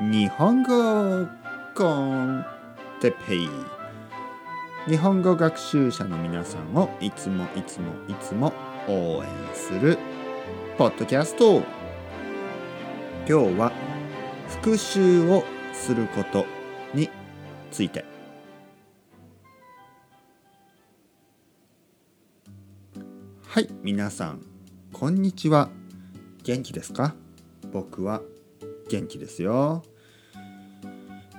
日本語コンテペイ。日本語学習者の皆さんをいつもいつもいつも応援するポッドキャスト。今日は復習をすることについて。はい皆さんこんにちは。元気ですか？僕は元気ですよ。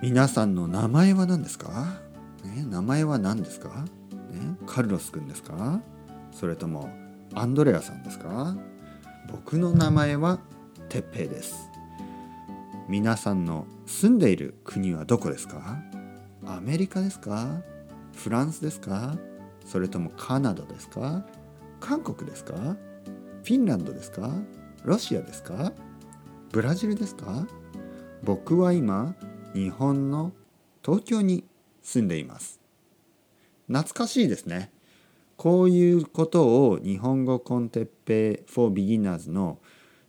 皆さんの名前は何ですか、ね、名前は何ですか、ね、カルロスくんですか？それともアンドレアさんですか？僕の名前はてっぺいです。皆さんの住んでいる国はどこですか？アメリカですか？フランスですか？それともカナダですか？韓国ですか？フィンランドですか？ロシアですか？ブラジルですか？僕は今日本の東京に住んでいます。懐かしいですね。こういうことを日本語コンテッペ for beginners の、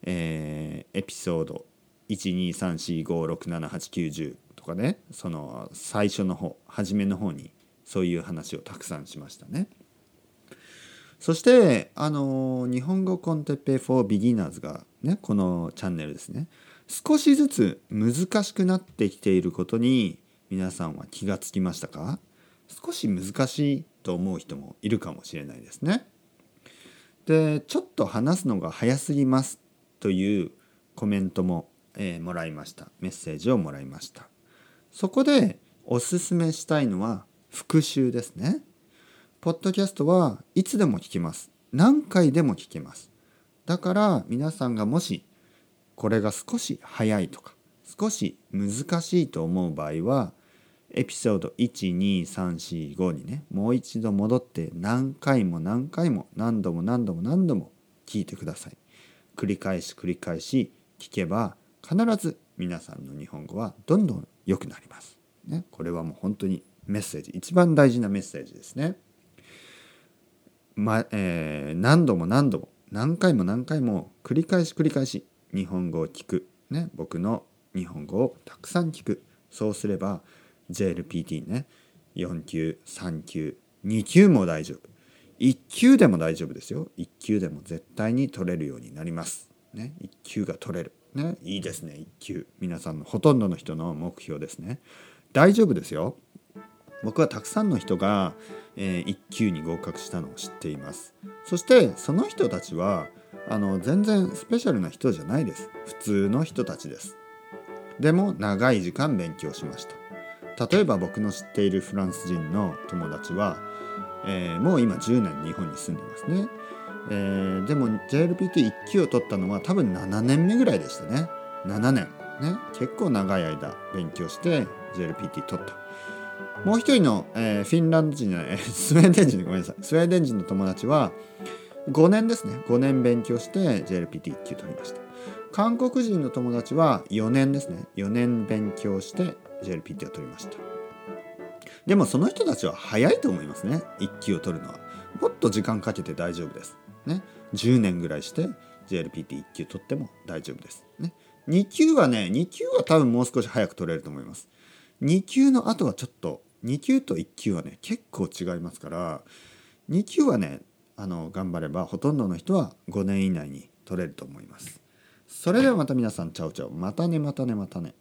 えー、エピソード12345678910とかねその最初の方初めの方にそういう話をたくさんしましたね。そしてあの日本語コンテッペ for beginners がねこのチャンネルですね。少しずつ難しくなってきていることに皆さんは気がつきましたか？少し難しいと思う人もいるかもしれないですね。でちょっと話すのが早すぎますというコメントも、えー、もらいました。メッセージをもらいました。そこでおすすめしたいのは復習ですね。ポッドキャストはいつでも聞きます。何回でも聞きます。だから皆さんがもしこれが少し早いとか少し難しいと思う場合はエピソード12345にねもう一度戻って何回も何回も何度も何度も何度も聞いてください。繰り返し繰り返し聞けば必ず皆さんの日本語はどんどん良くなります、ね、これはもう本当にメッセージ一番大事なメッセージですね。まえー、何度も何度も何回も何回も繰り返し繰り返し日本語を聞く、ね、僕の日本語をたくさん聞く。そうすれば JLPT ね4級3級2級も大丈夫。1級でも大丈夫ですよ。1級でも絶対に取れるようになります。ね1級が取れる。ねいいですね1級。皆さんのほとんどの人の目標ですね。大丈夫ですよ。僕はたくさんの人が、えー、1級に合格したのを知っています。そしてその人たちはあの全然スペシャルな人じゃないです。普通の人たちです。でも長い時間勉強しました。例えば僕の知っているフランス人の友達は、えー、もう今10年日本に住んでますね、えー、でも JLPT1 級を取ったのは多分7年目ぐらいでしたね。7年。ね。結構長い間勉強して JLPT 取った。もう一人の、えー、フィンランド人じゃないスウェーデン人ごめんなさい。スウェーデン人の友達は5年ですね。5年勉強して JLPT1 級取りました。韓国人の友達は4年ですね。4年勉強して JLPT を取りました。でもその人たちは早いと思いますね。1級を取るのは。もっと時間かけて大丈夫です。ね。10年ぐらいして JLPT1 級取っても大丈夫です。ね。2級はね2級は多分もう少し早く取れると思います。2級の後はちょっと2級と1級はね結構違いますから2級はねあの頑張ればほとんどの人は5年以内に取れると思います。それではまた皆さんチャオチャオまたねまたねまたね。